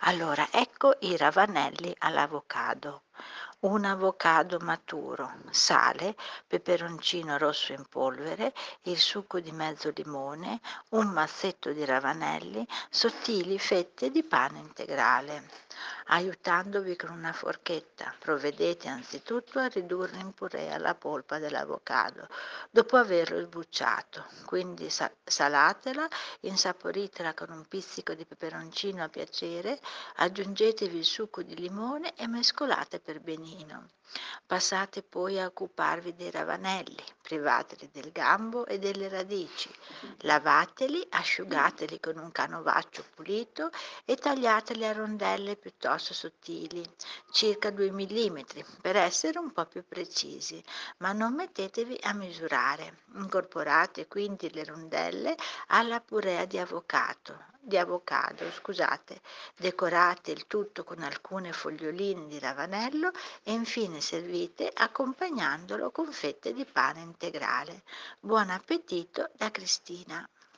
Allora, ecco i ravanelli all'avocado. Un avocado maturo, sale, peperoncino rosso in polvere, il succo di mezzo limone, un mazzetto di ravanelli, sottili fette di pane integrale. Aiutandovi con una forchetta, provvedete anzitutto a ridurre in purea la polpa dell'avocado, dopo averlo sbucciato. Quindi salatela, insaporitela con un pizzico di peperoncino a piacere, aggiungetevi il succo di limone e mescolate per benino. Passate poi a occuparvi dei ravanelli, privateli del gambo e delle radici. Lavateli, asciugateli con un canovaccio pulito e tagliateli a rondelle piuttosto sottili, circa 2 mm, per essere un po' più precisi, ma non mettetevi a misurare. Incorporate quindi le rondelle alla purea di avocado, di avocado, scusate. Decorate il tutto con alcune foglioline di ravanello e infine servite accompagnandolo con fette di pane integrale. Buon appetito da Cristina.